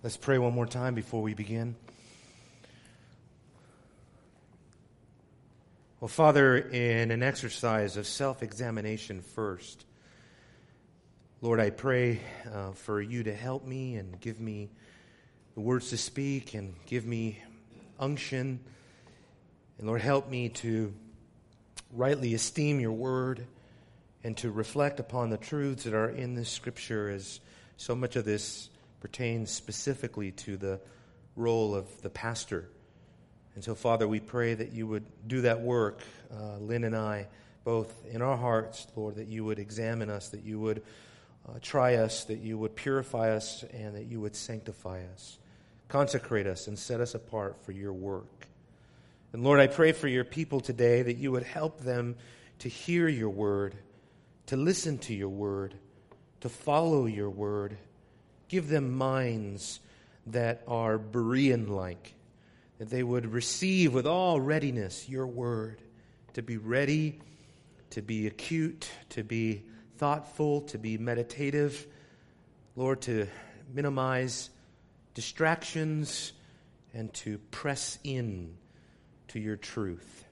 Let's pray one more time before we begin. Well, Father, in an exercise of self examination first, Lord, I pray uh, for you to help me and give me the words to speak and give me unction. And Lord, help me to rightly esteem your word and to reflect upon the truths that are in this scripture as so much of this pertains specifically to the role of the pastor. And so, Father, we pray that you would do that work, uh, Lynn and I, both in our hearts, Lord, that you would examine us, that you would uh, try us, that you would purify us, and that you would sanctify us. Consecrate us and set us apart for your work. And Lord, I pray for your people today that you would help them to hear your word, to listen to your word, to follow your word. Give them minds that are Berean like, that they would receive with all readiness your word, to be ready, to be acute, to be thoughtful, to be meditative. Lord, to minimize distractions and to press in to your truth.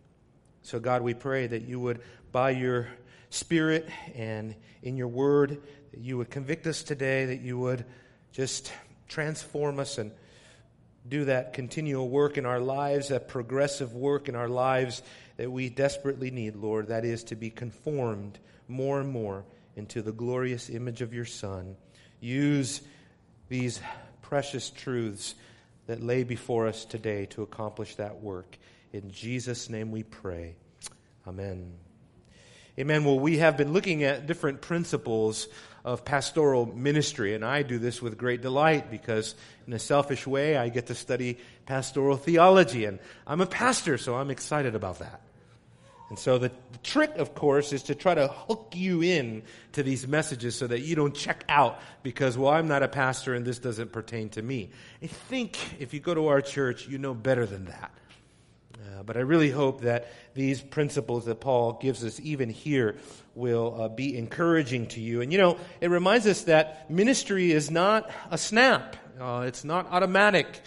So, God, we pray that you would, by your Spirit and in your word, that you would convict us today, that you would just transform us and do that continual work in our lives, that progressive work in our lives that we desperately need, Lord. That is to be conformed more and more into the glorious image of your Son. Use these precious truths that lay before us today to accomplish that work. In Jesus' name we pray. Amen. Amen. Well, we have been looking at different principles of pastoral ministry, and I do this with great delight because, in a selfish way, I get to study pastoral theology, and I'm a pastor, so I'm excited about that. And so the, the, trick, of course, is to try to hook you in to these messages so that you don't check out because, well, I'm not a pastor and this doesn't pertain to me. I think if you go to our church, you know better than that. Uh, but I really hope that these principles that Paul gives us, even here, will uh, be encouraging to you. And you know, it reminds us that ministry is not a snap, uh, it's not automatic.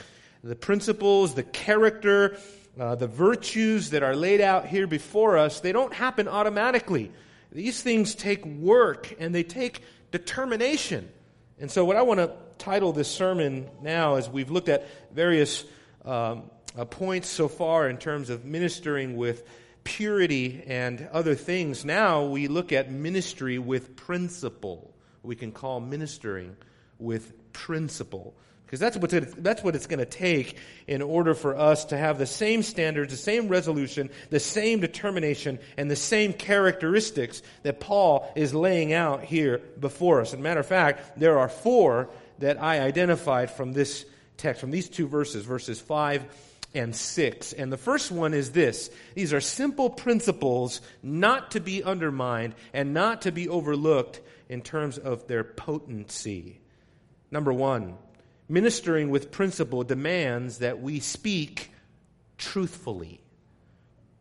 The principles, the character, uh, the virtues that are laid out here before us, they don't happen automatically. These things take work and they take determination. And so, what I want to title this sermon now, as we've looked at various um, uh, points so far in terms of ministering with purity and other things, now we look at ministry with principle. We can call ministering with principle. Because that's, what that's what it's going to take in order for us to have the same standards, the same resolution, the same determination, and the same characteristics that Paul is laying out here before us. As a matter of fact, there are four that I identified from this text, from these two verses, verses 5 and 6. And the first one is this these are simple principles not to be undermined and not to be overlooked in terms of their potency. Number one, ministering with principle demands that we speak truthfully.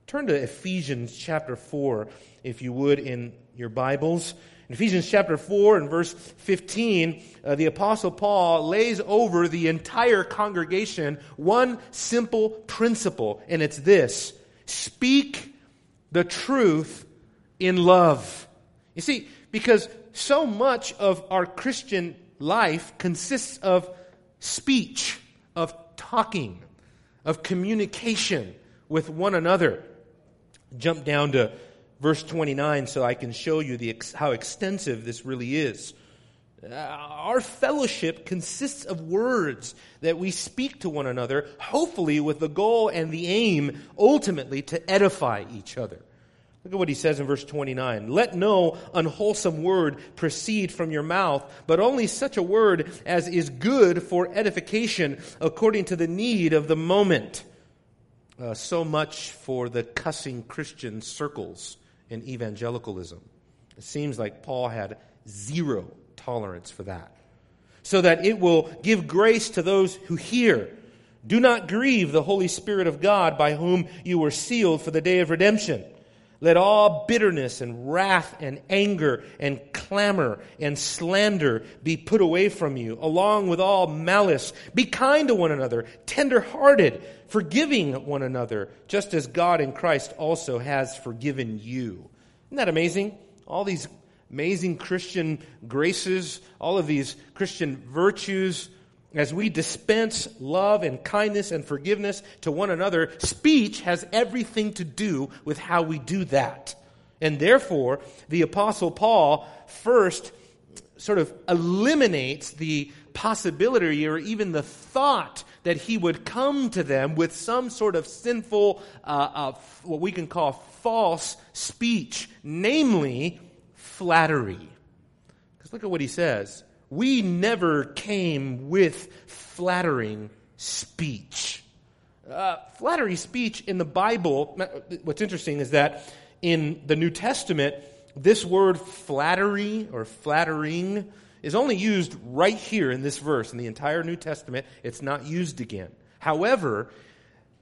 Turn to Ephesians chapter 4, if you would, in your Bibles. In Ephesians chapter 4 and verse 15, uh, the Apostle Paul lays over the entire congregation one simple principle, and it's this speak the truth in love. You see, because so much of our Christian life consists of speech, of talking, of communication with one another. Jump down to verse 29 so I can show you the, how extensive this really is. Uh, our fellowship consists of words that we speak to one another, hopefully with the goal and the aim ultimately to edify each other. Look at what he says in verse 29. Let no unwholesome word proceed from your mouth, but only such a word as is good for edification according to the need of the moment. Uh, so much for the cussing Christian circles in evangelicalism. It seems like Paul had zero tolerance for that. So that it will give grace to those who hear. Do not grieve the Holy Spirit of God by whom you were sealed for the day of redemption. Let all bitterness and wrath and anger and clamor and slander be put away from you, along with all malice. Be kind to one another, tender hearted, forgiving one another, just as God in Christ also has forgiven you. Isn't that amazing? All these amazing Christian graces, all of these Christian virtues as we dispense love and kindness and forgiveness to one another, speech has everything to do with how we do that. And therefore, the Apostle Paul first sort of eliminates the possibility or even the thought that he would come to them with some sort of sinful, uh, uh, what we can call false speech, namely flattery. Because look at what he says we never came with flattering speech. Uh, flattery speech in the Bible, what's interesting is that in the New Testament, this word flattery or flattering is only used right here in this verse. In the entire New Testament, it's not used again. However,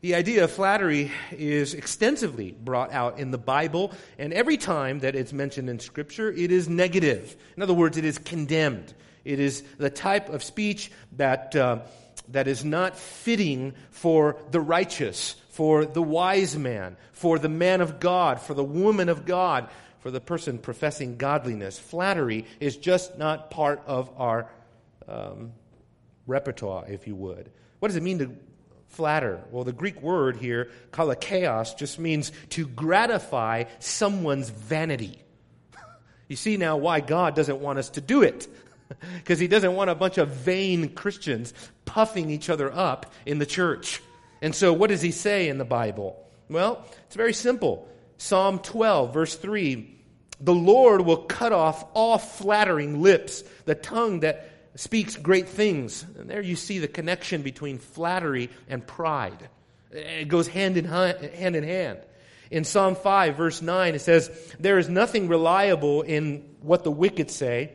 the idea of flattery is extensively brought out in the Bible, and every time that it's mentioned in Scripture, it is negative. In other words, it is condemned. It is the type of speech that, uh, that is not fitting for the righteous, for the wise man, for the man of God, for the woman of God, for the person professing godliness. Flattery is just not part of our um, repertoire, if you would. What does it mean to flatter? Well, the Greek word here, kolakeias, just means to gratify someone's vanity. you see now why God doesn't want us to do it because he doesn't want a bunch of vain Christians puffing each other up in the church. And so, what does he say in the Bible? Well, it's very simple. Psalm 12, verse 3 The Lord will cut off all flattering lips, the tongue that speaks great things. And there you see the connection between flattery and pride. It goes hand in hand. in hand. In Psalm 5, verse 9, it says, There is nothing reliable in what the wicked say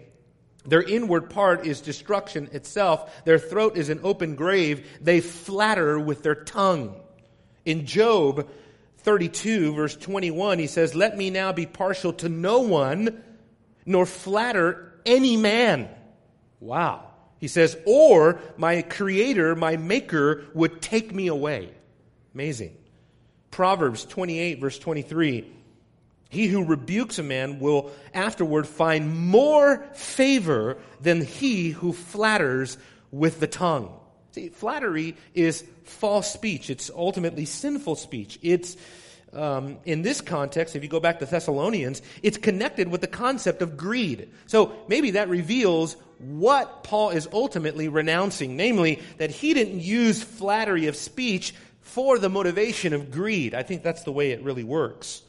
their inward part is destruction itself. Their throat is an open grave. They flatter with their tongue. In Job 32, verse 21, he says, Let me now be partial to no one, nor flatter any man. Wow. He says, Or my creator, my maker, would take me away. Amazing. Proverbs 28, verse 23. He who rebukes a man will afterward find more favor than he who flatters with the tongue. See, flattery is false speech. It's ultimately sinful speech. It's, um, in this context, if you go back to Thessalonians, it's connected with the concept of greed. So maybe that reveals what Paul is ultimately renouncing, namely that he didn't use flattery of speech for the motivation of greed. I think that's the way it really works.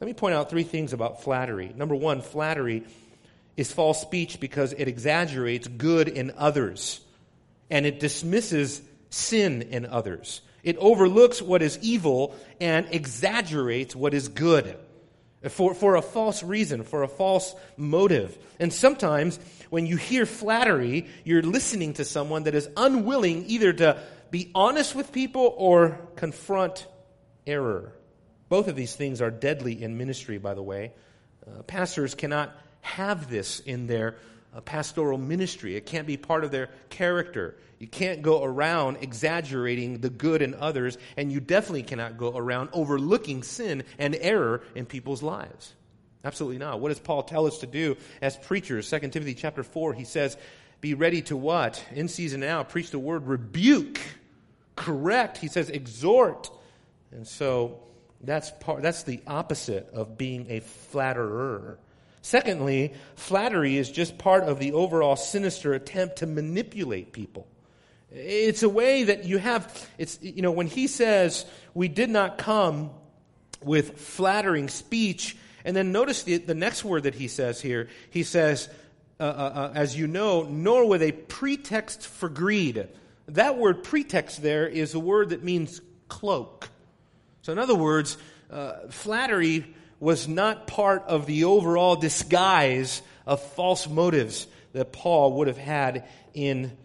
Let me point out three things about flattery. Number one, flattery is false speech because it exaggerates good in others and it dismisses sin in others. It overlooks what is evil and exaggerates what is good for, for a false reason, for a false motive. And sometimes when you hear flattery, you're listening to someone that is unwilling either to be honest with people or confront error. Both of these things are deadly in ministry, by the way. Uh, pastors cannot have this in their uh, pastoral ministry. It can't be part of their character. You can't go around exaggerating the good in others, and you definitely cannot go around overlooking sin and error in people's lives. Absolutely not. What does Paul tell us to do as preachers? 2 Timothy chapter 4, he says, Be ready to what? In season now, preach the word, rebuke, correct. He says, exhort. And so that's, part, that's the opposite of being a flatterer. Secondly, flattery is just part of the overall sinister attempt to manipulate people. It's a way that you have, it's, you know, when he says, we did not come with flattering speech, and then notice the, the next word that he says here. He says, uh, uh, uh, as you know, nor with a pretext for greed. That word pretext there is a word that means cloak. So, in other words, uh, flattery was not part of the overall disguise of false motives that Paul would have had in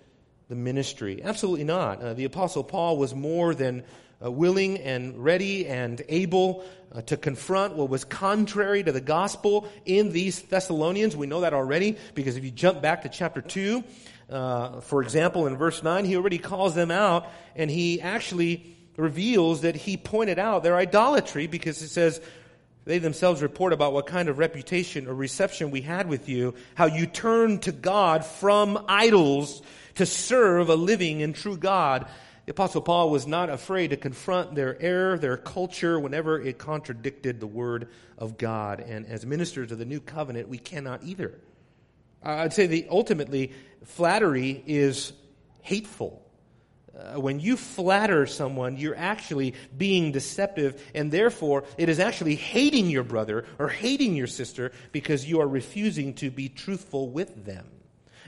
the ministry. Absolutely not. Uh, the Apostle Paul was more than uh, willing and ready and able uh, to confront what was contrary to the gospel in these Thessalonians. We know that already because if you jump back to chapter 2, uh, for example, in verse 9, he already calls them out and he actually reveals that he pointed out their idolatry because it says, they themselves report about what kind of reputation or reception we had with you, how you turned to God from idols to serve a living and true God. The Apostle Paul was not afraid to confront their error, their culture, whenever it contradicted the Word of God. And as ministers of the new covenant, we cannot either. I'd say that ultimately, flattery is hateful. Uh, when you flatter someone, you're actually being deceptive, and therefore it is actually hating your brother or hating your sister because you are refusing to be truthful with them.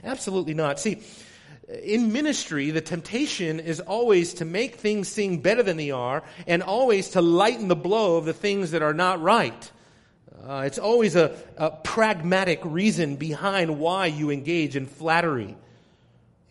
Absolutely not. See, in ministry, the temptation is always to make things seem better than they are and always to lighten the blow of the things that are not right. Uh, it's always a, a pragmatic reason behind why you engage in flattery.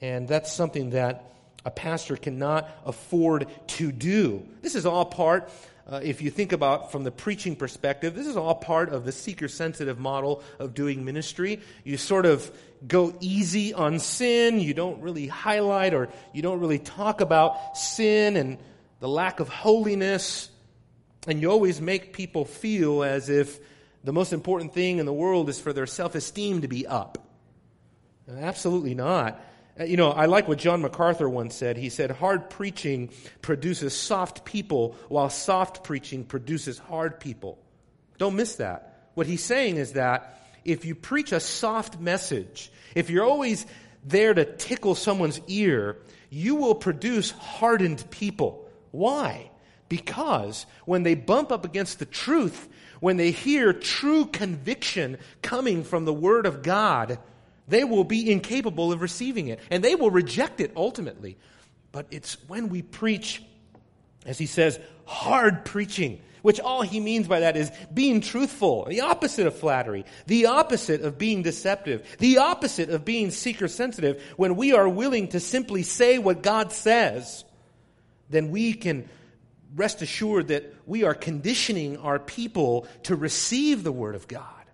And that's something that a pastor cannot afford to do. This is all part, uh, if you think about from the preaching perspective, this is all part of the seeker sensitive model of doing ministry. You sort of go easy on sin. You don't really highlight or you don't really talk about sin and the lack of holiness. And you always make people feel as if the most important thing in the world is for their self esteem to be up. Absolutely not. Uh, you know, I like what John MacArthur once said. He said, Hard preaching produces soft people, while soft preaching produces hard people. Don't miss that. What he's saying is that if you preach a soft message, if you're always there to tickle someone's ear, you will produce hardened people. Why? Because when they bump up against the truth, when they hear true conviction coming from the Word of God, they will be incapable of receiving it, and they will reject it ultimately. But it's when we preach, as he says, hard preaching, which all he means by that is being truthful, the opposite of flattery, the opposite of being deceptive, the opposite of being seeker sensitive. When we are willing to simply say what God says, then we can rest assured that we are conditioning our people to receive the Word of God.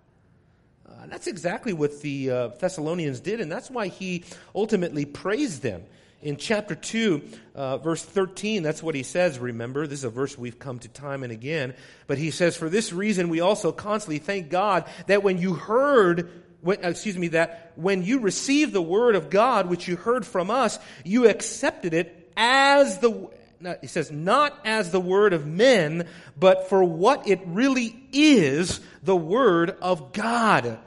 Uh, that's exactly what the uh, Thessalonians did, and that's why he ultimately praised them. In chapter 2, uh, verse 13, that's what he says, remember. This is a verse we've come to time and again. But he says, For this reason, we also constantly thank God that when you heard, when, excuse me, that when you received the word of God, which you heard from us, you accepted it as the, he says, not as the word of men, but for what it really is, the word of God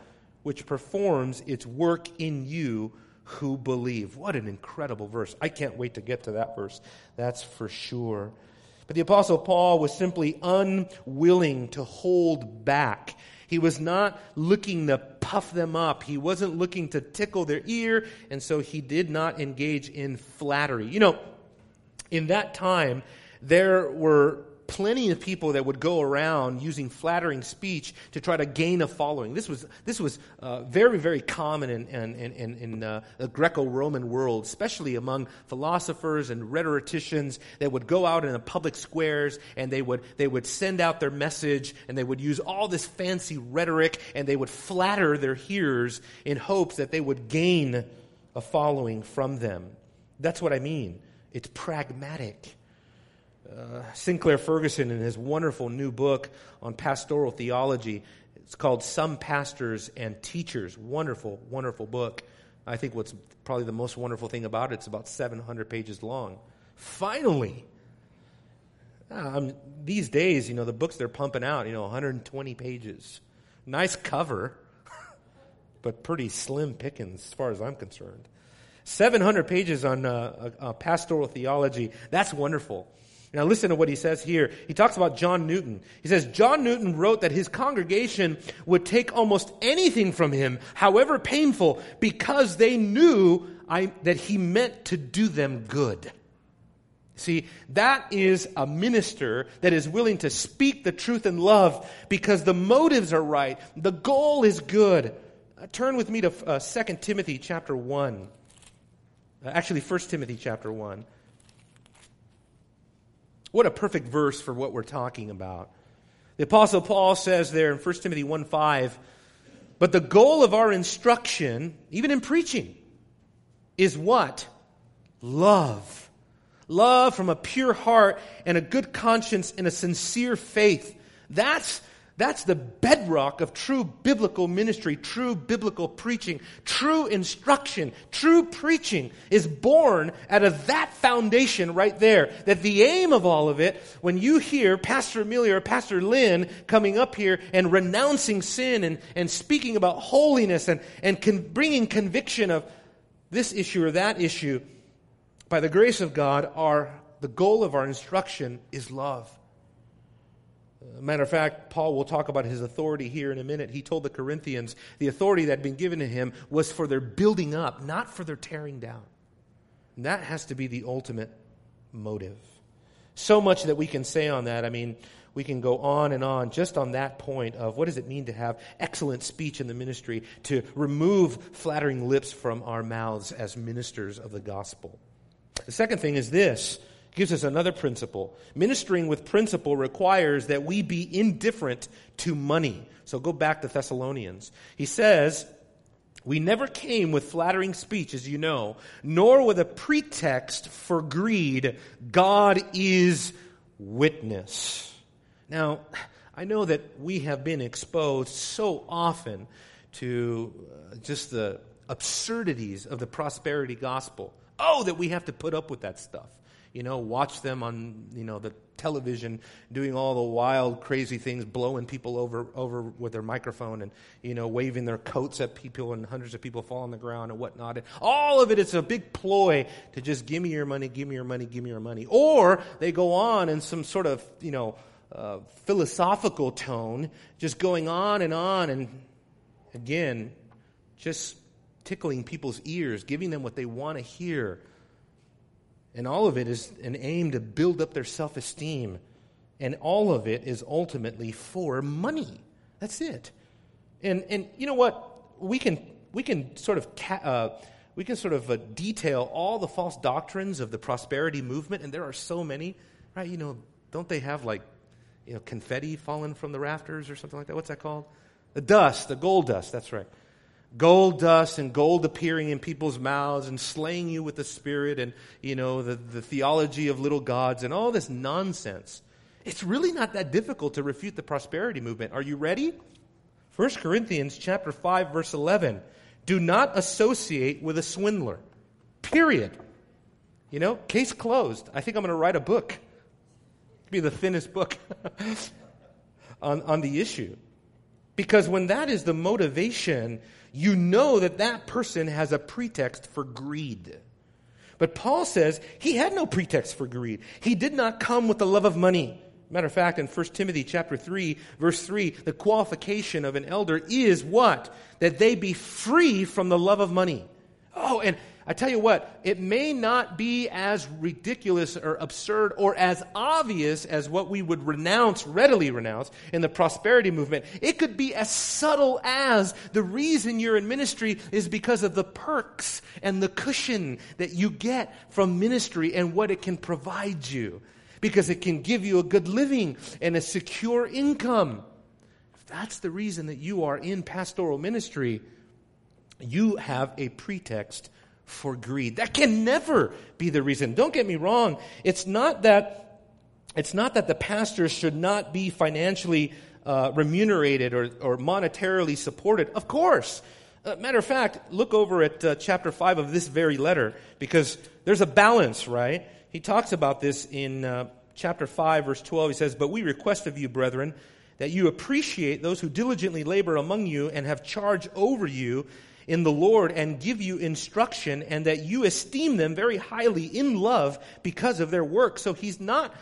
which performs its work in you who believe. What an incredible verse. I can't wait to get to that verse. That's for sure. But the Apostle Paul was simply unwilling to hold back. He was not looking to puff them up. He wasn't looking to tickle their ear, and so he did not engage in flattery. You know, in that time, there were plenty of people that would go around using flattering speech to try to gain a following. This was, this was uh, very, very common in, in, in, in uh, the Greco Roman world, especially among philosophers and rhetoricians that would go out in the public squares and they would, they would send out their message and they would use all this fancy rhetoric and they would flatter their hearers in hopes that they would gain a following from them. That's what I mean. It's pragmatic. Uh, Sinclair Ferguson, in his wonderful new book on pastoral theology, it's called Some Pastors and Teachers. Wonderful, wonderful book. I think what's probably the most wonderful thing about it, it's about 700 pages long. Finally, um, these days, you know, the books they're pumping out, you know, 120 pages. Nice cover, but pretty slim pickings as far as I'm concerned. 700 pages on uh, uh, pastoral theology. That's wonderful. Now, listen to what he says here. He talks about John Newton. He says, John Newton wrote that his congregation would take almost anything from him, however painful, because they knew I, that he meant to do them good. See, that is a minister that is willing to speak the truth in love because the motives are right. The goal is good. Uh, turn with me to uh, 2 Timothy chapter 1. Uh, actually, 1 Timothy chapter 1. What a perfect verse for what we're talking about. The Apostle Paul says there in 1 Timothy 1 5, but the goal of our instruction, even in preaching, is what? Love. Love from a pure heart and a good conscience and a sincere faith. That's that's the bedrock of true biblical ministry, true biblical preaching, true instruction, true preaching is born out of that foundation right there. That the aim of all of it, when you hear Pastor Emilio or Pastor Lynn coming up here and renouncing sin and, and speaking about holiness and, and con- bringing conviction of this issue or that issue, by the grace of God, our, the goal of our instruction is love. Matter of fact, Paul will talk about his authority here in a minute. He told the Corinthians the authority that had been given to him was for their building up, not for their tearing down. And that has to be the ultimate motive. So much that we can say on that. I mean, we can go on and on just on that point of what does it mean to have excellent speech in the ministry, to remove flattering lips from our mouths as ministers of the gospel. The second thing is this gives us another principle. Ministering with principle requires that we be indifferent to money. So go back to Thessalonians. He says, We never came with flattering speech, as you know, nor with a pretext for greed. God is witness. Now, I know that we have been exposed so often to uh, just the absurdities of the prosperity gospel. Oh, that we have to put up with that stuff you know, watch them on, you know, the television doing all the wild, crazy things, blowing people over, over with their microphone and, you know, waving their coats at people and hundreds of people fall on the ground and whatnot. And all of it, it's a big ploy to just give me your money, give me your money, give me your money. Or they go on in some sort of, you know, uh, philosophical tone, just going on and on and again, just tickling people's ears, giving them what they want to hear and all of it is an aim to build up their self esteem. And all of it is ultimately for money. That's it. And, and you know what? We can, we can sort of, ca- uh, we can sort of uh, detail all the false doctrines of the prosperity movement, and there are so many, right? You know, don't they have like, you know, confetti falling from the rafters or something like that? What's that called? The dust, the gold dust, that's right gold dust and gold appearing in people's mouths and slaying you with the spirit and you know the, the theology of little gods and all this nonsense. It's really not that difficult to refute the prosperity movement. Are you ready? 1 corinthians chapter 5 verse 11 do not associate with a swindler. Period. You know case closed. I think i'm going to write a book. It'll be the thinnest book on, on the issue because when that is the motivation you know that that person has a pretext for greed. But Paul says he had no pretext for greed. He did not come with the love of money. Matter of fact, in 1 Timothy chapter 3, verse 3, the qualification of an elder is what? That they be free from the love of money. Oh, and I tell you what, it may not be as ridiculous or absurd or as obvious as what we would renounce, readily renounce, in the prosperity movement. It could be as subtle as the reason you're in ministry is because of the perks and the cushion that you get from ministry and what it can provide you. Because it can give you a good living and a secure income. If that's the reason that you are in pastoral ministry, you have a pretext for greed. That can never be the reason. Don't get me wrong. It's not that it's not that the pastors should not be financially uh, remunerated or, or monetarily supported. Of course. Uh, matter of fact, look over at uh, chapter 5 of this very letter because there's a balance, right? He talks about this in uh, chapter 5, verse 12. He says, But we request of you, brethren, that you appreciate those who diligently labor among you and have charge over you in the Lord and give you instruction, and that you esteem them very highly in love because of their work. So he's not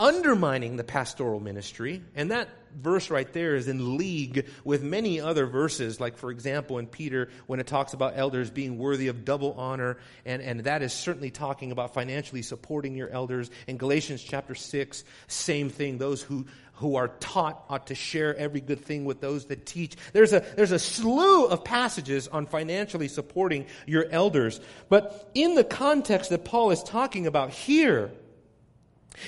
undermining the pastoral ministry. And that verse right there is in league with many other verses, like, for example, in Peter, when it talks about elders being worthy of double honor, and, and that is certainly talking about financially supporting your elders. In Galatians chapter 6, same thing, those who who are taught ought to share every good thing with those that teach. There's a, there's a slew of passages on financially supporting your elders. But in the context that Paul is talking about here,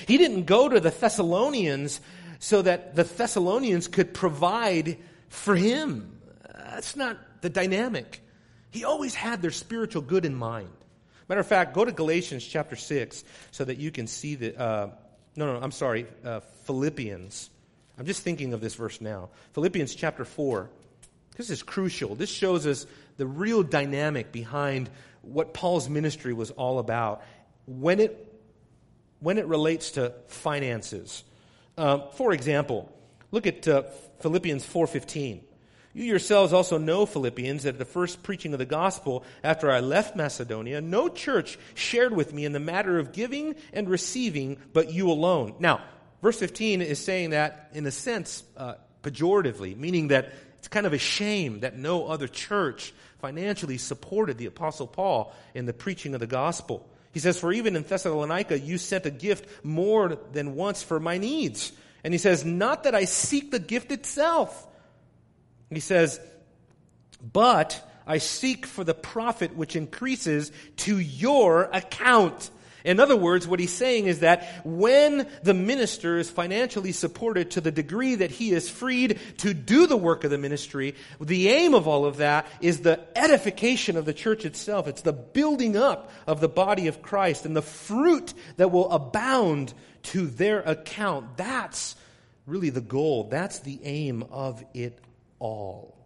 He didn't go to the Thessalonians so that the Thessalonians could provide for him. That's not the dynamic. He always had their spiritual good in mind. Matter of fact, go to Galatians chapter 6 so that you can see the. Uh, no, no, I'm sorry, uh, Philippians. I'm just thinking of this verse now. Philippians chapter 4. This is crucial. This shows us the real dynamic behind what Paul's ministry was all about when it, when it relates to finances. Uh, for example, look at uh, Philippians 4.15. You yourselves also know, Philippians, that at the first preaching of the gospel after I left Macedonia, no church shared with me in the matter of giving and receiving, but you alone. Now, verse 15 is saying that in a sense, uh, pejoratively, meaning that it's kind of a shame that no other church financially supported the Apostle Paul in the preaching of the gospel. He says, For even in Thessalonica, you sent a gift more than once for my needs. And he says, Not that I seek the gift itself he says, But I seek for the profit which increases to your account. In other words, what he's saying is that when the minister is financially supported to the degree that he is freed to do the work of the ministry, the aim of all of that is the edification of the church itself. It's the building up of the body of Christ and the fruit that will abound to their account. That's really the goal. That's the aim of it all.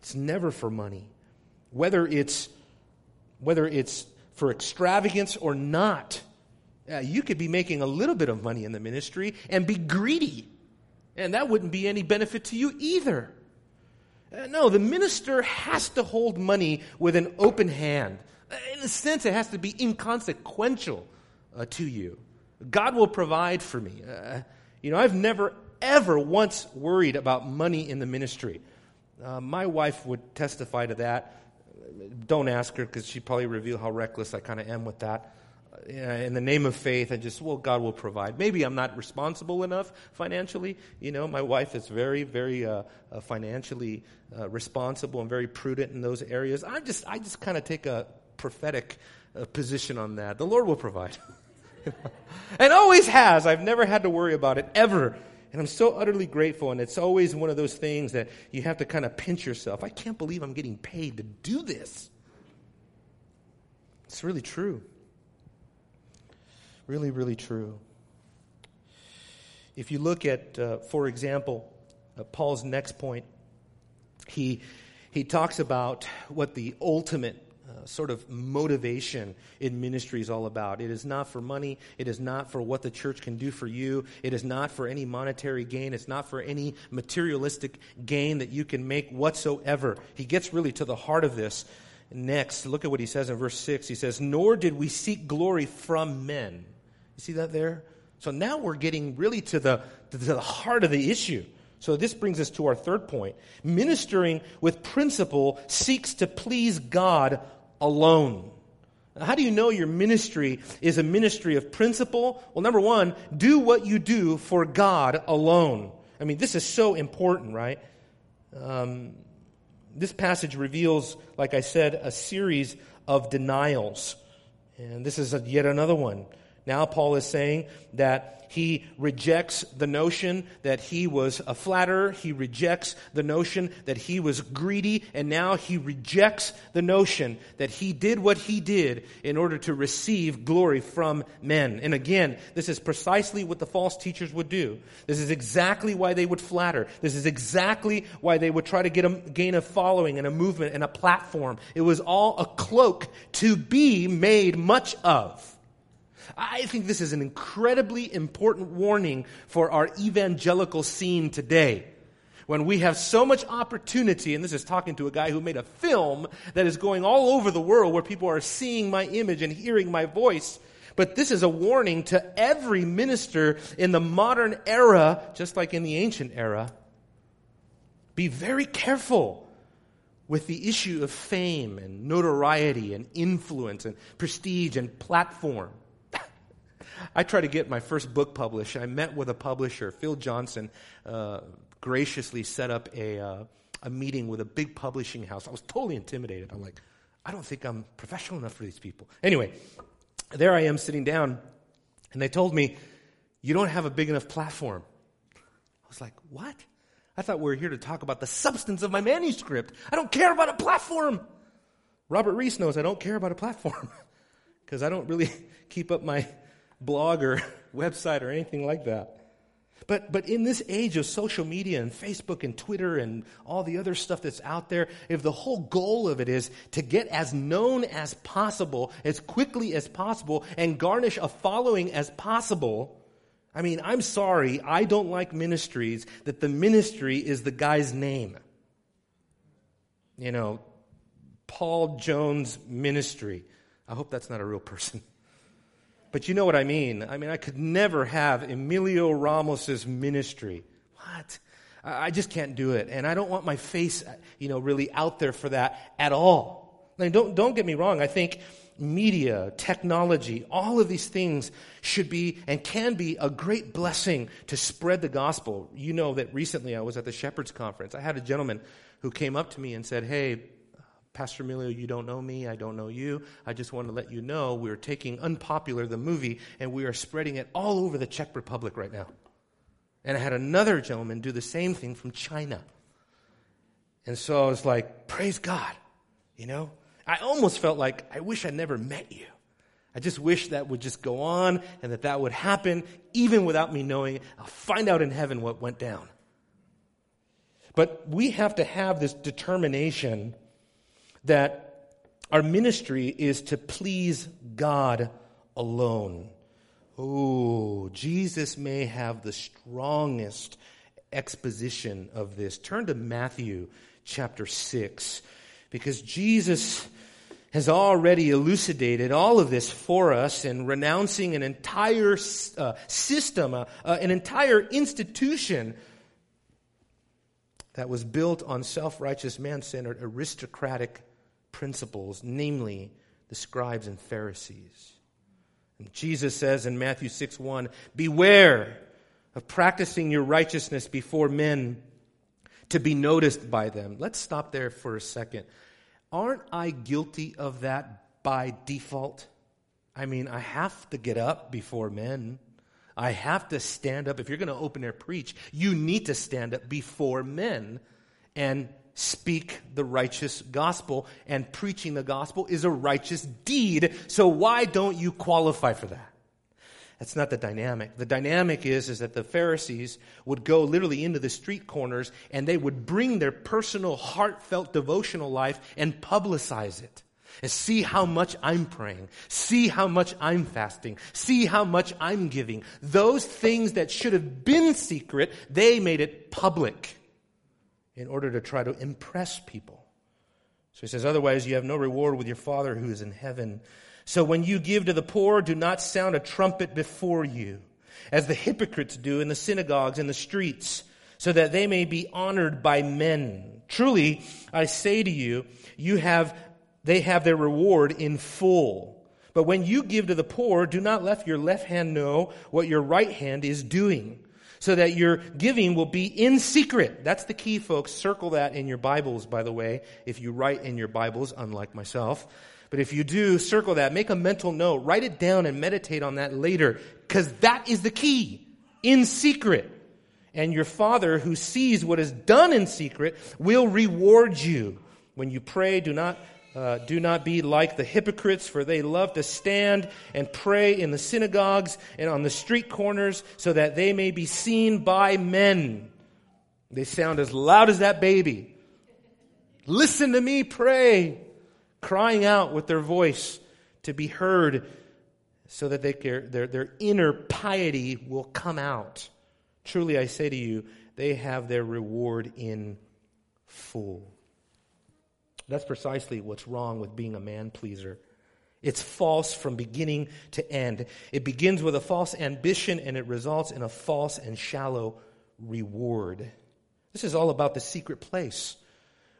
It's never for money. Whether it's, whether it's for extravagance or not, uh, you could be making a little bit of money in the ministry and be greedy. And that wouldn't be any benefit to you either. Uh, no, the minister has to hold money with an open hand. In a sense, it has to be inconsequential uh, to you. God will provide for me. Uh, you know, I've never ever once worried about money in the ministry. Uh, my wife would testify to that. Don't ask her because she'd probably reveal how reckless I kind of am with that. Uh, in the name of faith, I just, well, God will provide. Maybe I'm not responsible enough financially. You know, my wife is very, very uh, uh, financially uh, responsible and very prudent in those areas. I just, I just kind of take a prophetic position on that. The Lord will provide. and always has. I've never had to worry about it ever and I'm so utterly grateful. And it's always one of those things that you have to kind of pinch yourself. I can't believe I'm getting paid to do this. It's really true. Really, really true. If you look at, uh, for example, uh, Paul's next point, he, he talks about what the ultimate sort of motivation in ministry is all about. It is not for money. It is not for what the church can do for you. It is not for any monetary gain. It's not for any materialistic gain that you can make whatsoever. He gets really to the heart of this. Next, look at what he says in verse 6. He says, Nor did we seek glory from men. You see that there? So now we're getting really to the, to the heart of the issue. So this brings us to our third point. Ministering with principle seeks to please God alone. How do you know your ministry is a ministry of principle? Well, number one, do what you do for God alone. I mean, this is so important, right? Um, this passage reveals, like I said, a series of denials. And this is a, yet another one. Now, Paul is saying that he rejects the notion that he was a flatterer. He rejects the notion that he was greedy. And now he rejects the notion that he did what he did in order to receive glory from men. And again, this is precisely what the false teachers would do. This is exactly why they would flatter. This is exactly why they would try to get a, gain a following and a movement and a platform. It was all a cloak to be made much of. I think this is an incredibly important warning for our evangelical scene today. When we have so much opportunity, and this is talking to a guy who made a film that is going all over the world where people are seeing my image and hearing my voice. But this is a warning to every minister in the modern era, just like in the ancient era. Be very careful with the issue of fame and notoriety and influence and prestige and platform. I tried to get my first book published. I met with a publisher, Phil Johnson, uh, graciously set up a, uh, a meeting with a big publishing house. I was totally intimidated. I'm like, I don't think I'm professional enough for these people. Anyway, there I am sitting down, and they told me, You don't have a big enough platform. I was like, What? I thought we were here to talk about the substance of my manuscript. I don't care about a platform. Robert Reese knows I don't care about a platform because I don't really keep up my blog or website or anything like that. But, but in this age of social media and Facebook and Twitter and all the other stuff that's out there, if the whole goal of it is to get as known as possible, as quickly as possible, and garnish a following as possible, I mean, I'm sorry, I don't like ministries that the ministry is the guy's name. You know, Paul Jones Ministry. I hope that's not a real person. But you know what I mean. I mean, I could never have Emilio Ramos's ministry. What? I just can't do it. And I don't want my face, uh, you know, really out there for that at all. I don't, don't get me wrong. I think media, technology, all of these things should be and can be a great blessing to spread the gospel. You know that recently I was at the Shepherds Conference. I had a gentleman who came up to me and said, Hey, Pastor Emilio, you don't know me, I don't know you. I just want to let you know we're taking Unpopular, the movie, and we are spreading it all over the Czech Republic right now. And I had another gentleman do the same thing from China. And so I was like, praise God, you know? I almost felt like, I wish I never met you. I just wish that would just go on and that that would happen even without me knowing. I'll find out in heaven what went down. But we have to have this determination that our ministry is to please God alone. Oh, Jesus may have the strongest exposition of this. Turn to Matthew chapter 6, because Jesus has already elucidated all of this for us in renouncing an entire uh, system, uh, uh, an entire institution that was built on self righteous, man centered, aristocratic principles, namely the scribes and Pharisees. And Jesus says in Matthew 6 1, Beware of practicing your righteousness before men to be noticed by them. Let's stop there for a second. Aren't I guilty of that by default? I mean, I have to get up before men. I have to stand up. If you're going to open air preach, you need to stand up before men and speak the righteous gospel, and preaching the gospel is a righteous deed. So why don't you qualify for that? That's not the dynamic. The dynamic is, is that the Pharisees would go literally into the street corners and they would bring their personal, heartfelt devotional life and publicize it. And see how much I'm praying. See how much I'm fasting. See how much I'm giving. Those things that should have been secret, they made it public in order to try to impress people. So he says, Otherwise, you have no reward with your Father who is in heaven. So when you give to the poor, do not sound a trumpet before you, as the hypocrites do in the synagogues and the streets, so that they may be honored by men. Truly, I say to you, you have, they have their reward in full. But when you give to the poor, do not let your left hand know what your right hand is doing so that your giving will be in secret. That's the key, folks. Circle that in your Bibles, by the way, if you write in your Bibles, unlike myself. But if you do, circle that. Make a mental note. Write it down and meditate on that later, because that is the key. In secret. And your Father, who sees what is done in secret, will reward you. When you pray, do not uh, do not be like the hypocrites, for they love to stand and pray in the synagogues and on the street corners so that they may be seen by men. They sound as loud as that baby. Listen to me pray, crying out with their voice to be heard so that they, their, their inner piety will come out. Truly, I say to you, they have their reward in full. That's precisely what's wrong with being a man pleaser. It's false from beginning to end. It begins with a false ambition and it results in a false and shallow reward. This is all about the secret place.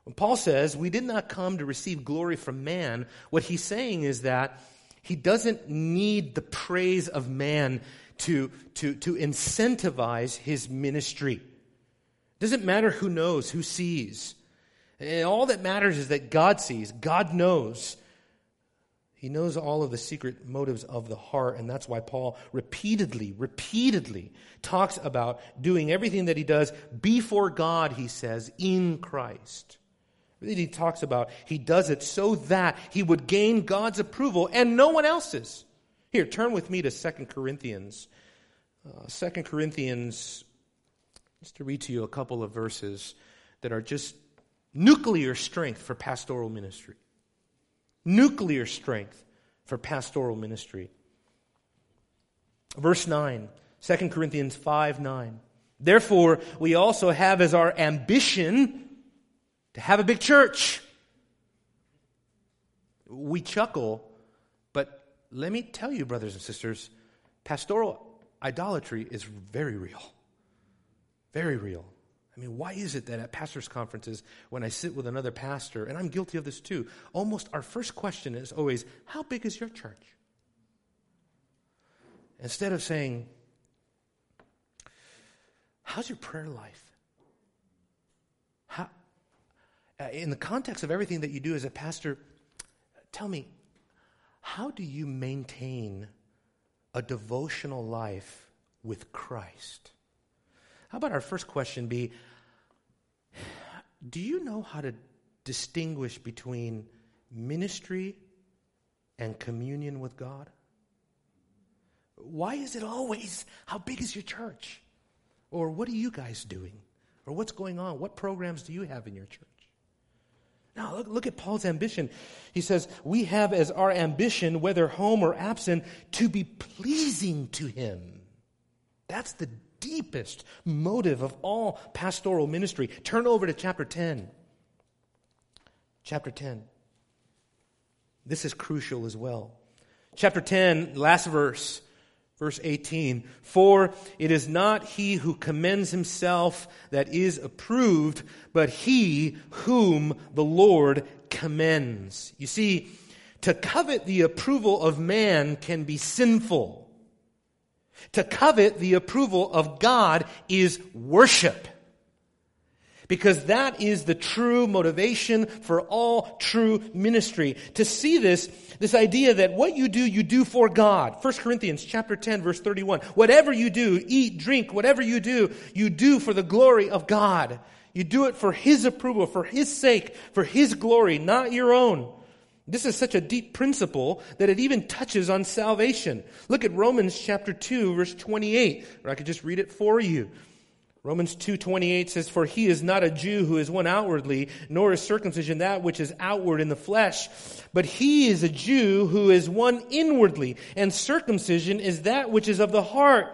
When Paul says, We did not come to receive glory from man, what he's saying is that he doesn't need the praise of man to, to, to incentivize his ministry. It doesn't matter who knows, who sees. And all that matters is that God sees, God knows. He knows all of the secret motives of the heart, and that's why Paul repeatedly, repeatedly talks about doing everything that he does before God, he says, in Christ. He talks about he does it so that he would gain God's approval and no one else's. Here, turn with me to 2 Corinthians. Uh, 2 Corinthians, just to read to you a couple of verses that are just nuclear strength for pastoral ministry nuclear strength for pastoral ministry. Verse 9, 2 Corinthians 5 9. Therefore, we also have as our ambition to have a big church. We chuckle, but let me tell you, brothers and sisters, pastoral idolatry is very real. Very real. I mean, why is it that at pastors' conferences, when I sit with another pastor, and I'm guilty of this too, almost our first question is always, How big is your church? Instead of saying, How's your prayer life? How, uh, in the context of everything that you do as a pastor, tell me, how do you maintain a devotional life with Christ? How about our first question be Do you know how to distinguish between ministry and communion with God? Why is it always, how big is your church? Or what are you guys doing? Or what's going on? What programs do you have in your church? Now, look, look, at Paul's ambition. He says, We have as our ambition, whether home or absent, to be pleasing to him. That's the deepest motive of all pastoral ministry. Turn over to chapter 10. Chapter 10. This is crucial as well. Chapter 10, last verse, verse 18. For it is not he who commends himself that is approved, but he whom the Lord commends. You see, to covet the approval of man can be sinful. To covet the approval of God is worship. Because that is the true motivation for all true ministry. To see this, this idea that what you do, you do for God. 1 Corinthians chapter 10 verse 31. Whatever you do, eat, drink, whatever you do, you do for the glory of God. You do it for His approval, for His sake, for His glory, not your own. This is such a deep principle that it even touches on salvation. Look at Romans chapter 2 verse 28, or I could just read it for you. Romans 2:28 says for he is not a Jew who is one outwardly nor is circumcision that which is outward in the flesh but he is a Jew who is one inwardly and circumcision is that which is of the heart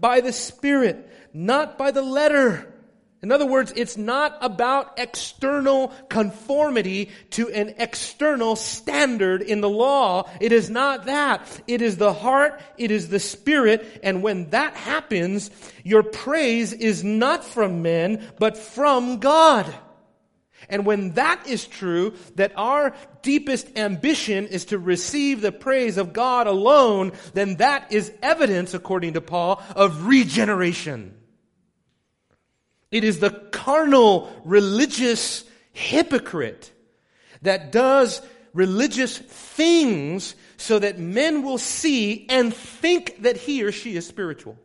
by the spirit not by the letter in other words, it's not about external conformity to an external standard in the law. It is not that. It is the heart, it is the spirit, and when that happens, your praise is not from men, but from God. And when that is true, that our deepest ambition is to receive the praise of God alone, then that is evidence, according to Paul, of regeneration. It is the carnal religious hypocrite that does religious things so that men will see and think that he or she is spiritual.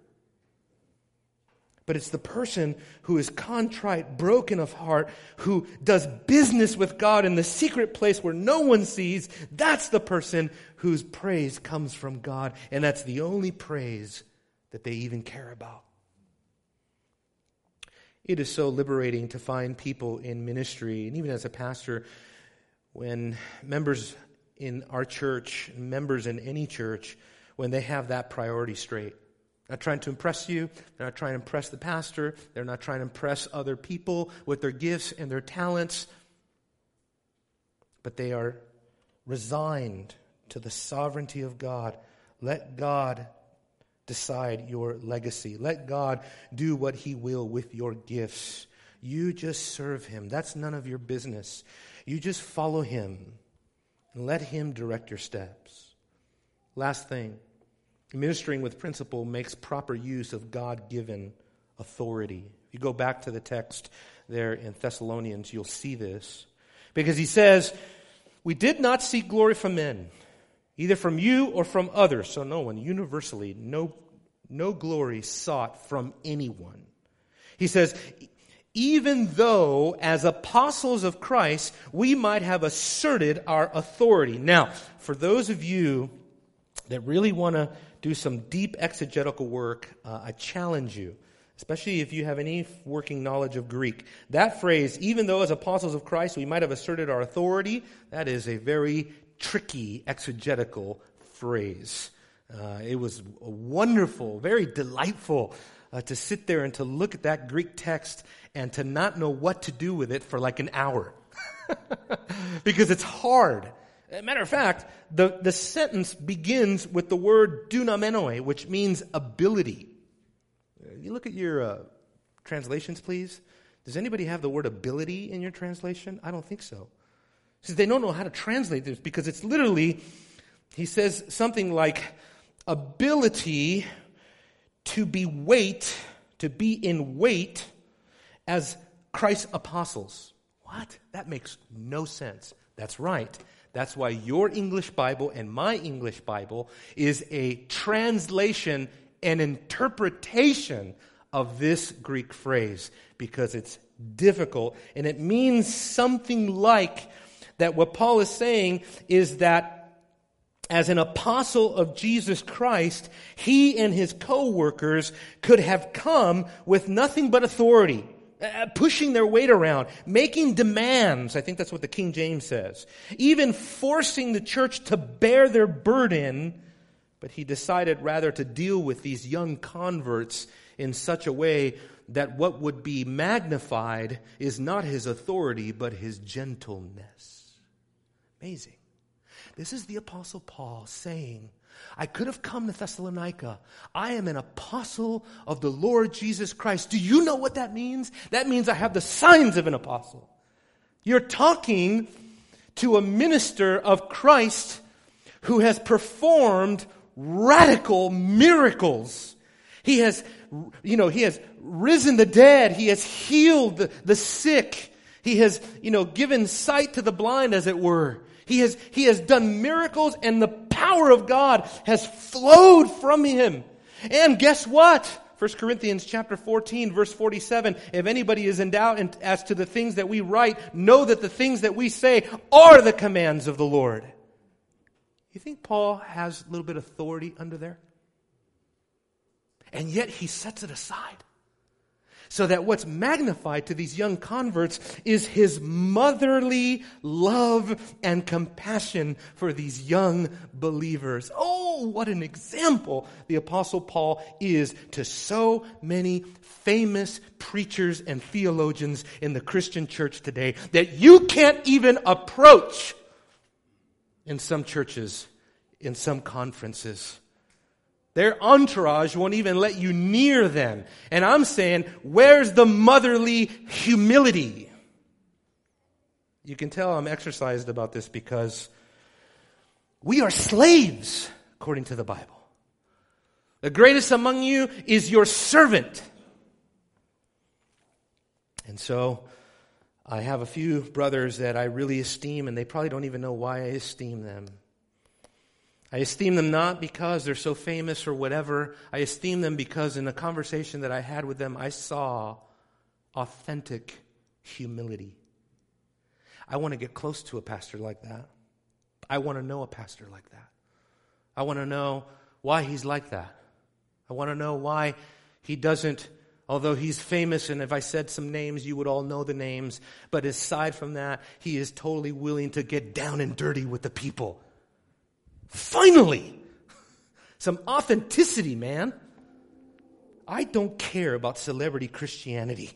But it's the person who is contrite, broken of heart, who does business with God in the secret place where no one sees. That's the person whose praise comes from God. And that's the only praise that they even care about. It is so liberating to find people in ministry, and even as a pastor, when members in our church, members in any church, when they have that priority straight. Not trying to impress you, they're not trying to impress the pastor, they're not trying to impress other people with their gifts and their talents, but they are resigned to the sovereignty of God. Let God decide your legacy. Let God do what He will with your gifts. You just serve Him. That's none of your business. You just follow Him and let Him direct your steps. Last thing ministering with principle makes proper use of God given authority. If you go back to the text there in Thessalonians, you'll see this. Because he says, We did not seek glory from men either from you or from others. So no one, universally, no, no glory sought from anyone. He says, even though as apostles of Christ, we might have asserted our authority. Now, for those of you that really want to do some deep exegetical work, uh, I challenge you, especially if you have any working knowledge of Greek. That phrase, even though as apostles of Christ we might have asserted our authority, that is a very tricky exegetical phrase. Uh, it was wonderful, very delightful uh, to sit there and to look at that Greek text and to not know what to do with it for like an hour. because it's hard. matter of fact, the, the sentence begins with the word dunamenoi, which means ability. You look at your uh, translations, please. Does anybody have the word ability in your translation? I don't think so. Says they don't know how to translate this because it's literally, he says something like ability to be weight, to be in weight as Christ's apostles. What? That makes no sense. That's right. That's why your English Bible and my English Bible is a translation and interpretation of this Greek phrase because it's difficult and it means something like that what Paul is saying is that as an apostle of Jesus Christ, he and his co-workers could have come with nothing but authority, uh, pushing their weight around, making demands. I think that's what the King James says. Even forcing the church to bear their burden. But he decided rather to deal with these young converts in such a way that what would be magnified is not his authority, but his gentleness. Amazing. This is the Apostle Paul saying, I could have come to Thessalonica. I am an apostle of the Lord Jesus Christ. Do you know what that means? That means I have the signs of an apostle. You're talking to a minister of Christ who has performed radical miracles. He has, you know, he has risen the dead. He has healed the, the sick. He has, you know, given sight to the blind, as it were. He has, he has done miracles and the power of God has flowed from him. And guess what? 1 Corinthians chapter 14 verse 47, if anybody is in doubt as to the things that we write, know that the things that we say are the commands of the Lord. You think Paul has a little bit of authority under there? And yet he sets it aside so that what's magnified to these young converts is his motherly love and compassion for these young believers. Oh, what an example the Apostle Paul is to so many famous preachers and theologians in the Christian church today that you can't even approach in some churches, in some conferences. Their entourage won't even let you near them. And I'm saying, where's the motherly humility? You can tell I'm exercised about this because we are slaves, according to the Bible. The greatest among you is your servant. And so I have a few brothers that I really esteem, and they probably don't even know why I esteem them. I esteem them not because they're so famous or whatever. I esteem them because in the conversation that I had with them, I saw authentic humility. I want to get close to a pastor like that. I want to know a pastor like that. I want to know why he's like that. I want to know why he doesn't, although he's famous, and if I said some names, you would all know the names, but aside from that, he is totally willing to get down and dirty with the people Finally! Some authenticity, man. I don't care about celebrity Christianity.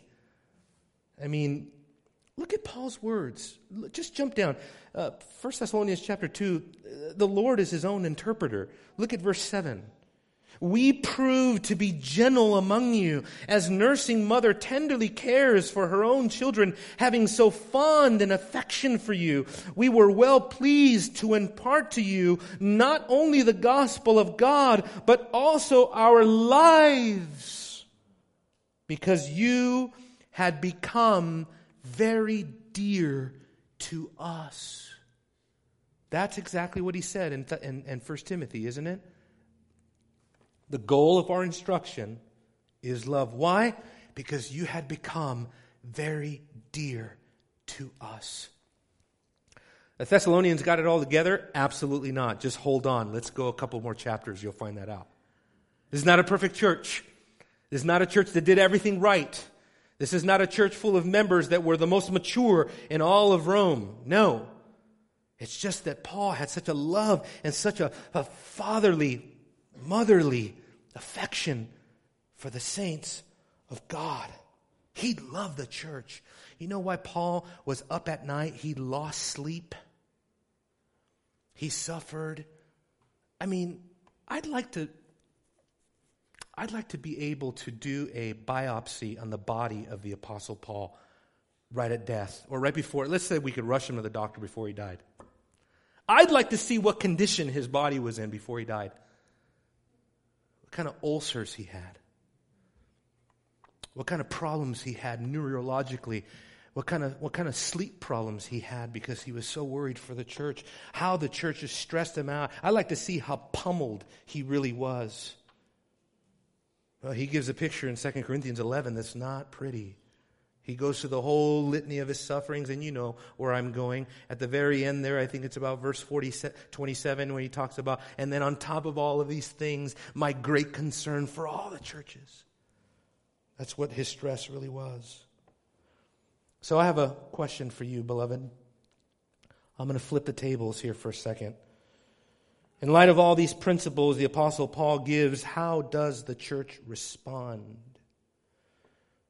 I mean, look at Paul's words. Just jump down. Uh, 1 Thessalonians chapter 2, the Lord is his own interpreter. Look at verse 7. We prove to be gentle among you, as nursing mother tenderly cares for her own children, having so fond an affection for you. We were well pleased to impart to you not only the gospel of God, but also our lives, because you had become very dear to us. That's exactly what he said in, in, in 1 Timothy, isn't it? The goal of our instruction is love. Why? Because you had become very dear to us. The Thessalonians got it all together? Absolutely not. Just hold on. Let's go a couple more chapters. You'll find that out. This is not a perfect church. This is not a church that did everything right. This is not a church full of members that were the most mature in all of Rome. No. It's just that Paul had such a love and such a, a fatherly, motherly affection for the saints of God. He loved the church. You know why Paul was up at night? He lost sleep. He suffered. I mean, I'd like to I'd like to be able to do a biopsy on the body of the apostle Paul right at death or right before. Let's say we could rush him to the doctor before he died. I'd like to see what condition his body was in before he died. What kind of ulcers he had what kind of problems he had neurologically, what kind of what kind of sleep problems he had because he was so worried for the church, how the church has stressed him out. I like to see how pummeled he really was. Well, he gives a picture in 2 Corinthians 11 that's not pretty. He goes through the whole litany of his sufferings, and you know where I'm going. At the very end there, I think it's about verse 40, 27, when he talks about, and then on top of all of these things, my great concern for all the churches. That's what his stress really was. So I have a question for you, beloved. I'm going to flip the tables here for a second. In light of all these principles the Apostle Paul gives, how does the church respond?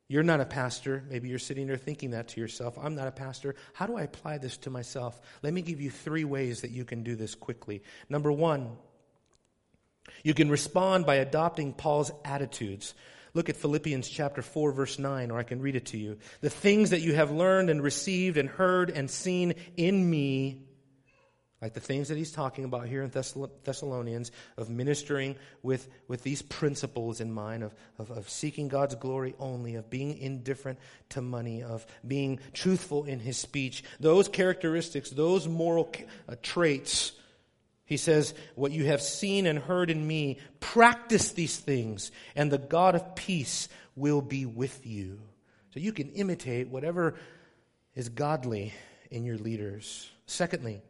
You're not a pastor. Maybe you're sitting there thinking that to yourself. I'm not a pastor. How do I apply this to myself? Let me give you three ways that you can do this quickly. Number one, you can respond by adopting Paul's attitudes. Look at Philippians chapter 4 verse 9 or I can read it to you. The things that you have learned and received and heard and seen in me like the things that he's talking about here in Thessalonians of ministering with, with these principles in mind of, of, of seeking God's glory only, of being indifferent to money, of being truthful in his speech. Those characteristics, those moral uh, traits he says, What you have seen and heard in me, practice these things, and the God of peace will be with you. So you can imitate whatever is godly in your leaders. Secondly,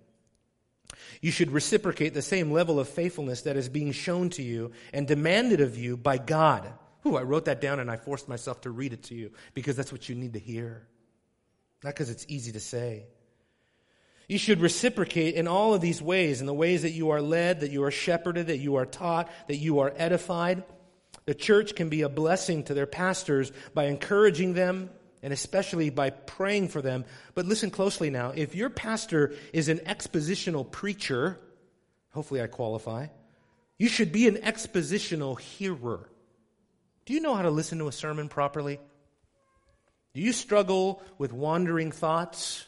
you should reciprocate the same level of faithfulness that is being shown to you and demanded of you by God. Ooh, I wrote that down and I forced myself to read it to you because that's what you need to hear. Not because it's easy to say. You should reciprocate in all of these ways, in the ways that you are led, that you are shepherded, that you are taught, that you are edified. The church can be a blessing to their pastors by encouraging them and especially by praying for them. But listen closely now. If your pastor is an expositional preacher, hopefully I qualify, you should be an expositional hearer. Do you know how to listen to a sermon properly? Do you struggle with wandering thoughts?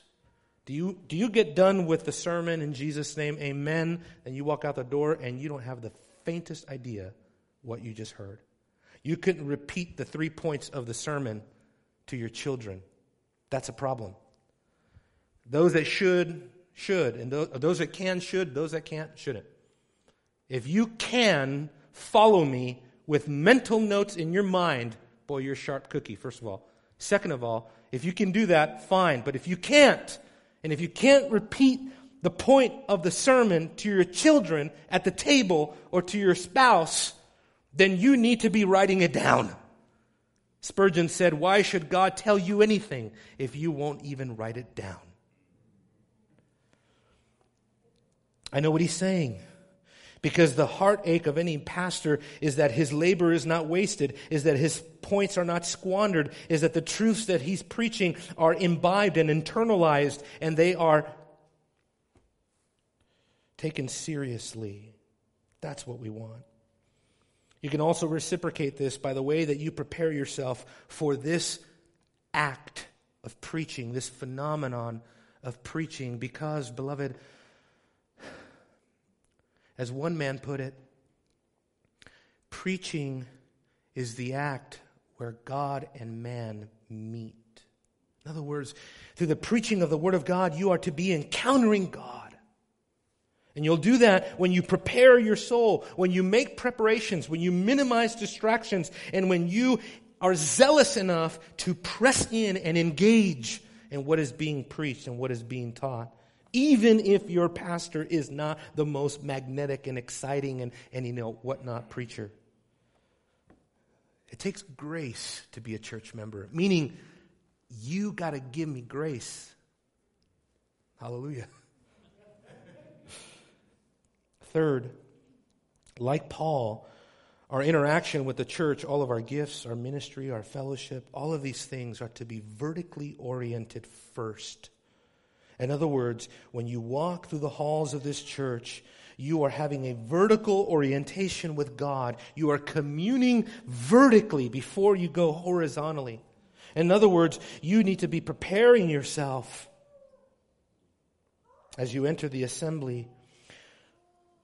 Do you, do you get done with the sermon in Jesus' name, amen, and you walk out the door and you don't have the faintest idea what you just heard? You couldn't repeat the three points of the sermon to your children. That's a problem. Those that should, should, and those, those that can, should, those that can't, shouldn't. If you can follow me with mental notes in your mind, boy, you're a sharp cookie, first of all. Second of all, if you can do that, fine. But if you can't, and if you can't repeat the point of the sermon to your children at the table or to your spouse, then you need to be writing it down. Spurgeon said, Why should God tell you anything if you won't even write it down? I know what he's saying. Because the heartache of any pastor is that his labor is not wasted, is that his points are not squandered, is that the truths that he's preaching are imbibed and internalized, and they are taken seriously. That's what we want. You can also reciprocate this by the way that you prepare yourself for this act of preaching, this phenomenon of preaching, because, beloved, as one man put it, preaching is the act where God and man meet. In other words, through the preaching of the Word of God, you are to be encountering God. And you'll do that when you prepare your soul, when you make preparations, when you minimize distractions, and when you are zealous enough to press in and engage in what is being preached and what is being taught. Even if your pastor is not the most magnetic and exciting and, and you know, whatnot preacher. It takes grace to be a church member, meaning you got to give me grace. Hallelujah. Third, like Paul, our interaction with the church, all of our gifts, our ministry, our fellowship, all of these things are to be vertically oriented first. In other words, when you walk through the halls of this church, you are having a vertical orientation with God. You are communing vertically before you go horizontally. In other words, you need to be preparing yourself as you enter the assembly.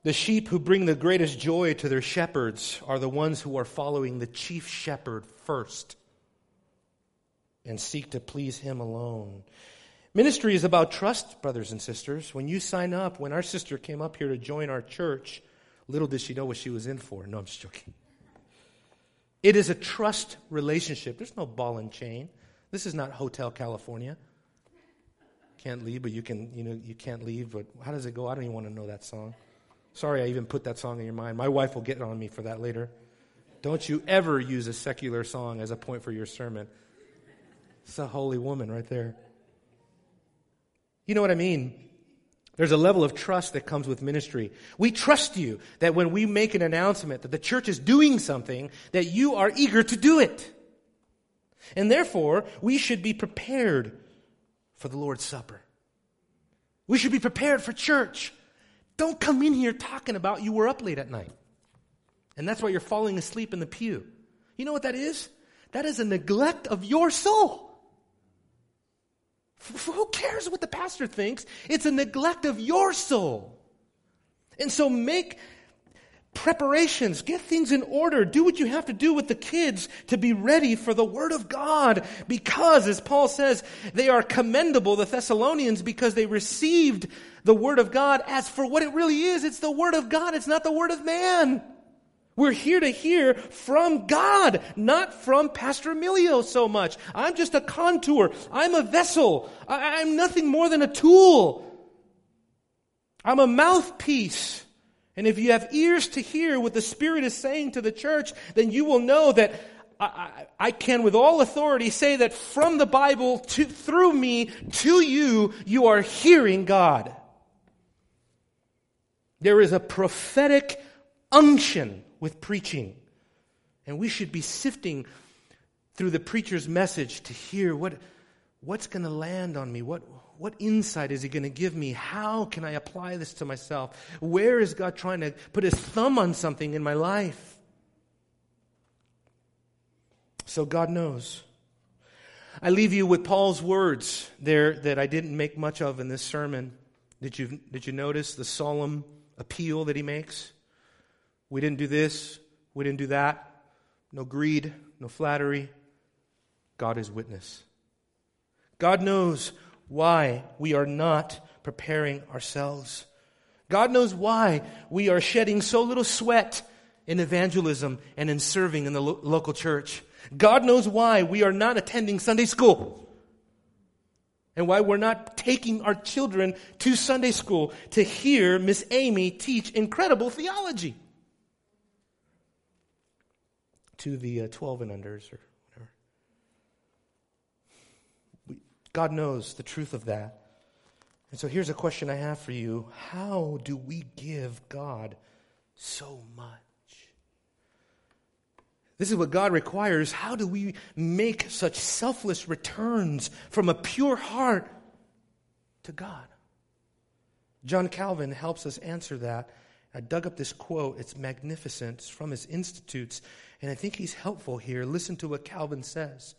The sheep who bring the greatest joy to their shepherds are the ones who are following the chief shepherd first and seek to please him alone. Ministry is about trust, brothers and sisters. When you sign up, when our sister came up here to join our church, little did she know what she was in for. No, I'm just joking. It is a trust relationship. There's no ball and chain. This is not Hotel California. Can't leave, but you can, you know, you can't leave, but how does it go? I don't even want to know that song. Sorry I even put that song in your mind. My wife will get on me for that later. Don't you ever use a secular song as a point for your sermon. It's a holy woman right there. You know what I mean? There's a level of trust that comes with ministry. We trust you that when we make an announcement that the church is doing something, that you are eager to do it. And therefore, we should be prepared for the Lord's Supper. We should be prepared for church. Don't come in here talking about you were up late at night. And that's why you're falling asleep in the pew. You know what that is? That is a neglect of your soul. Who cares what the pastor thinks? It's a neglect of your soul. And so make preparations, get things in order, do what you have to do with the kids to be ready for the Word of God. Because, as Paul says, they are commendable, the Thessalonians, because they received the Word of God as for what it really is. It's the Word of God, it's not the Word of man. We're here to hear from God, not from Pastor Emilio so much. I'm just a contour. I'm a vessel. I, am nothing more than a tool. I'm a mouthpiece. And if you have ears to hear what the Spirit is saying to the church, then you will know that I, I, I can with all authority say that from the Bible to, through me to you, you are hearing God. There is a prophetic unction with preaching. And we should be sifting through the preacher's message to hear what, what's going to land on me. What, what insight is he going to give me? How can I apply this to myself? Where is God trying to put his thumb on something in my life? So God knows. I leave you with Paul's words there that I didn't make much of in this sermon. Did you, did you notice the solemn appeal that he makes? We didn't do this. We didn't do that. No greed, no flattery. God is witness. God knows why we are not preparing ourselves. God knows why we are shedding so little sweat in evangelism and in serving in the lo- local church. God knows why we are not attending Sunday school and why we're not taking our children to Sunday school to hear Miss Amy teach incredible theology to the uh, 12 and unders or whatever. We, God knows the truth of that. And so here's a question I have for you How do we give God so much? This is what God requires. How do we make such selfless returns from a pure heart to God? John Calvin helps us answer that. I dug up this quote. It's magnificent. It's from his Institutes. And I think he's helpful here. Listen to what Calvin says.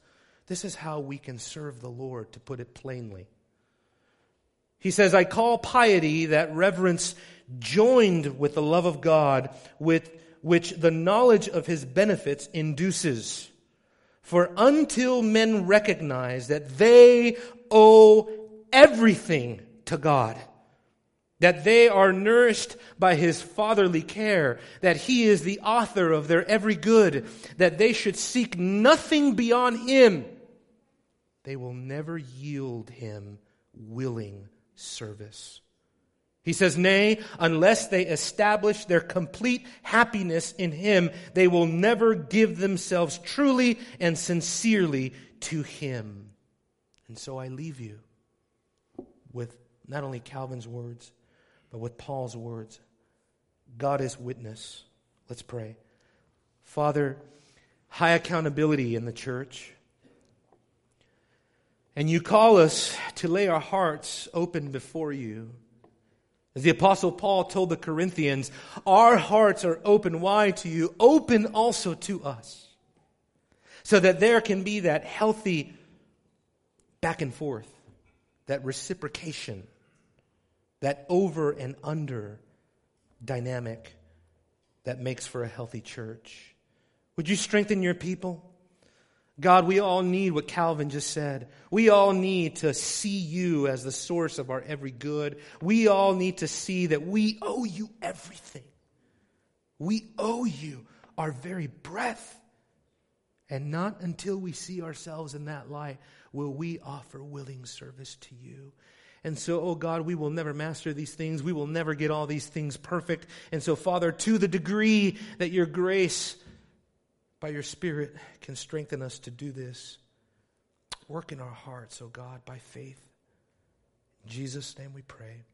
This is how we can serve the Lord, to put it plainly. He says, I call piety that reverence joined with the love of God, with which the knowledge of his benefits induces. For until men recognize that they owe everything to God, that they are nourished by his fatherly care, that he is the author of their every good, that they should seek nothing beyond him, they will never yield him willing service. He says, Nay, unless they establish their complete happiness in Him, they will never give themselves truly and sincerely to Him. And so I leave you with not only Calvin's words, but with Paul's words. God is witness. Let's pray. Father, high accountability in the church. And you call us to lay our hearts open before you. As the Apostle Paul told the Corinthians, our hearts are open wide to you, open also to us, so that there can be that healthy back and forth, that reciprocation, that over and under dynamic that makes for a healthy church. Would you strengthen your people? God, we all need what Calvin just said. We all need to see you as the source of our every good. We all need to see that we owe you everything. We owe you our very breath. And not until we see ourselves in that light will we offer willing service to you. And so, oh God, we will never master these things. We will never get all these things perfect. And so, Father, to the degree that your grace by your Spirit can strengthen us to do this. Work in our hearts, O oh God, by faith. In Jesus' name we pray.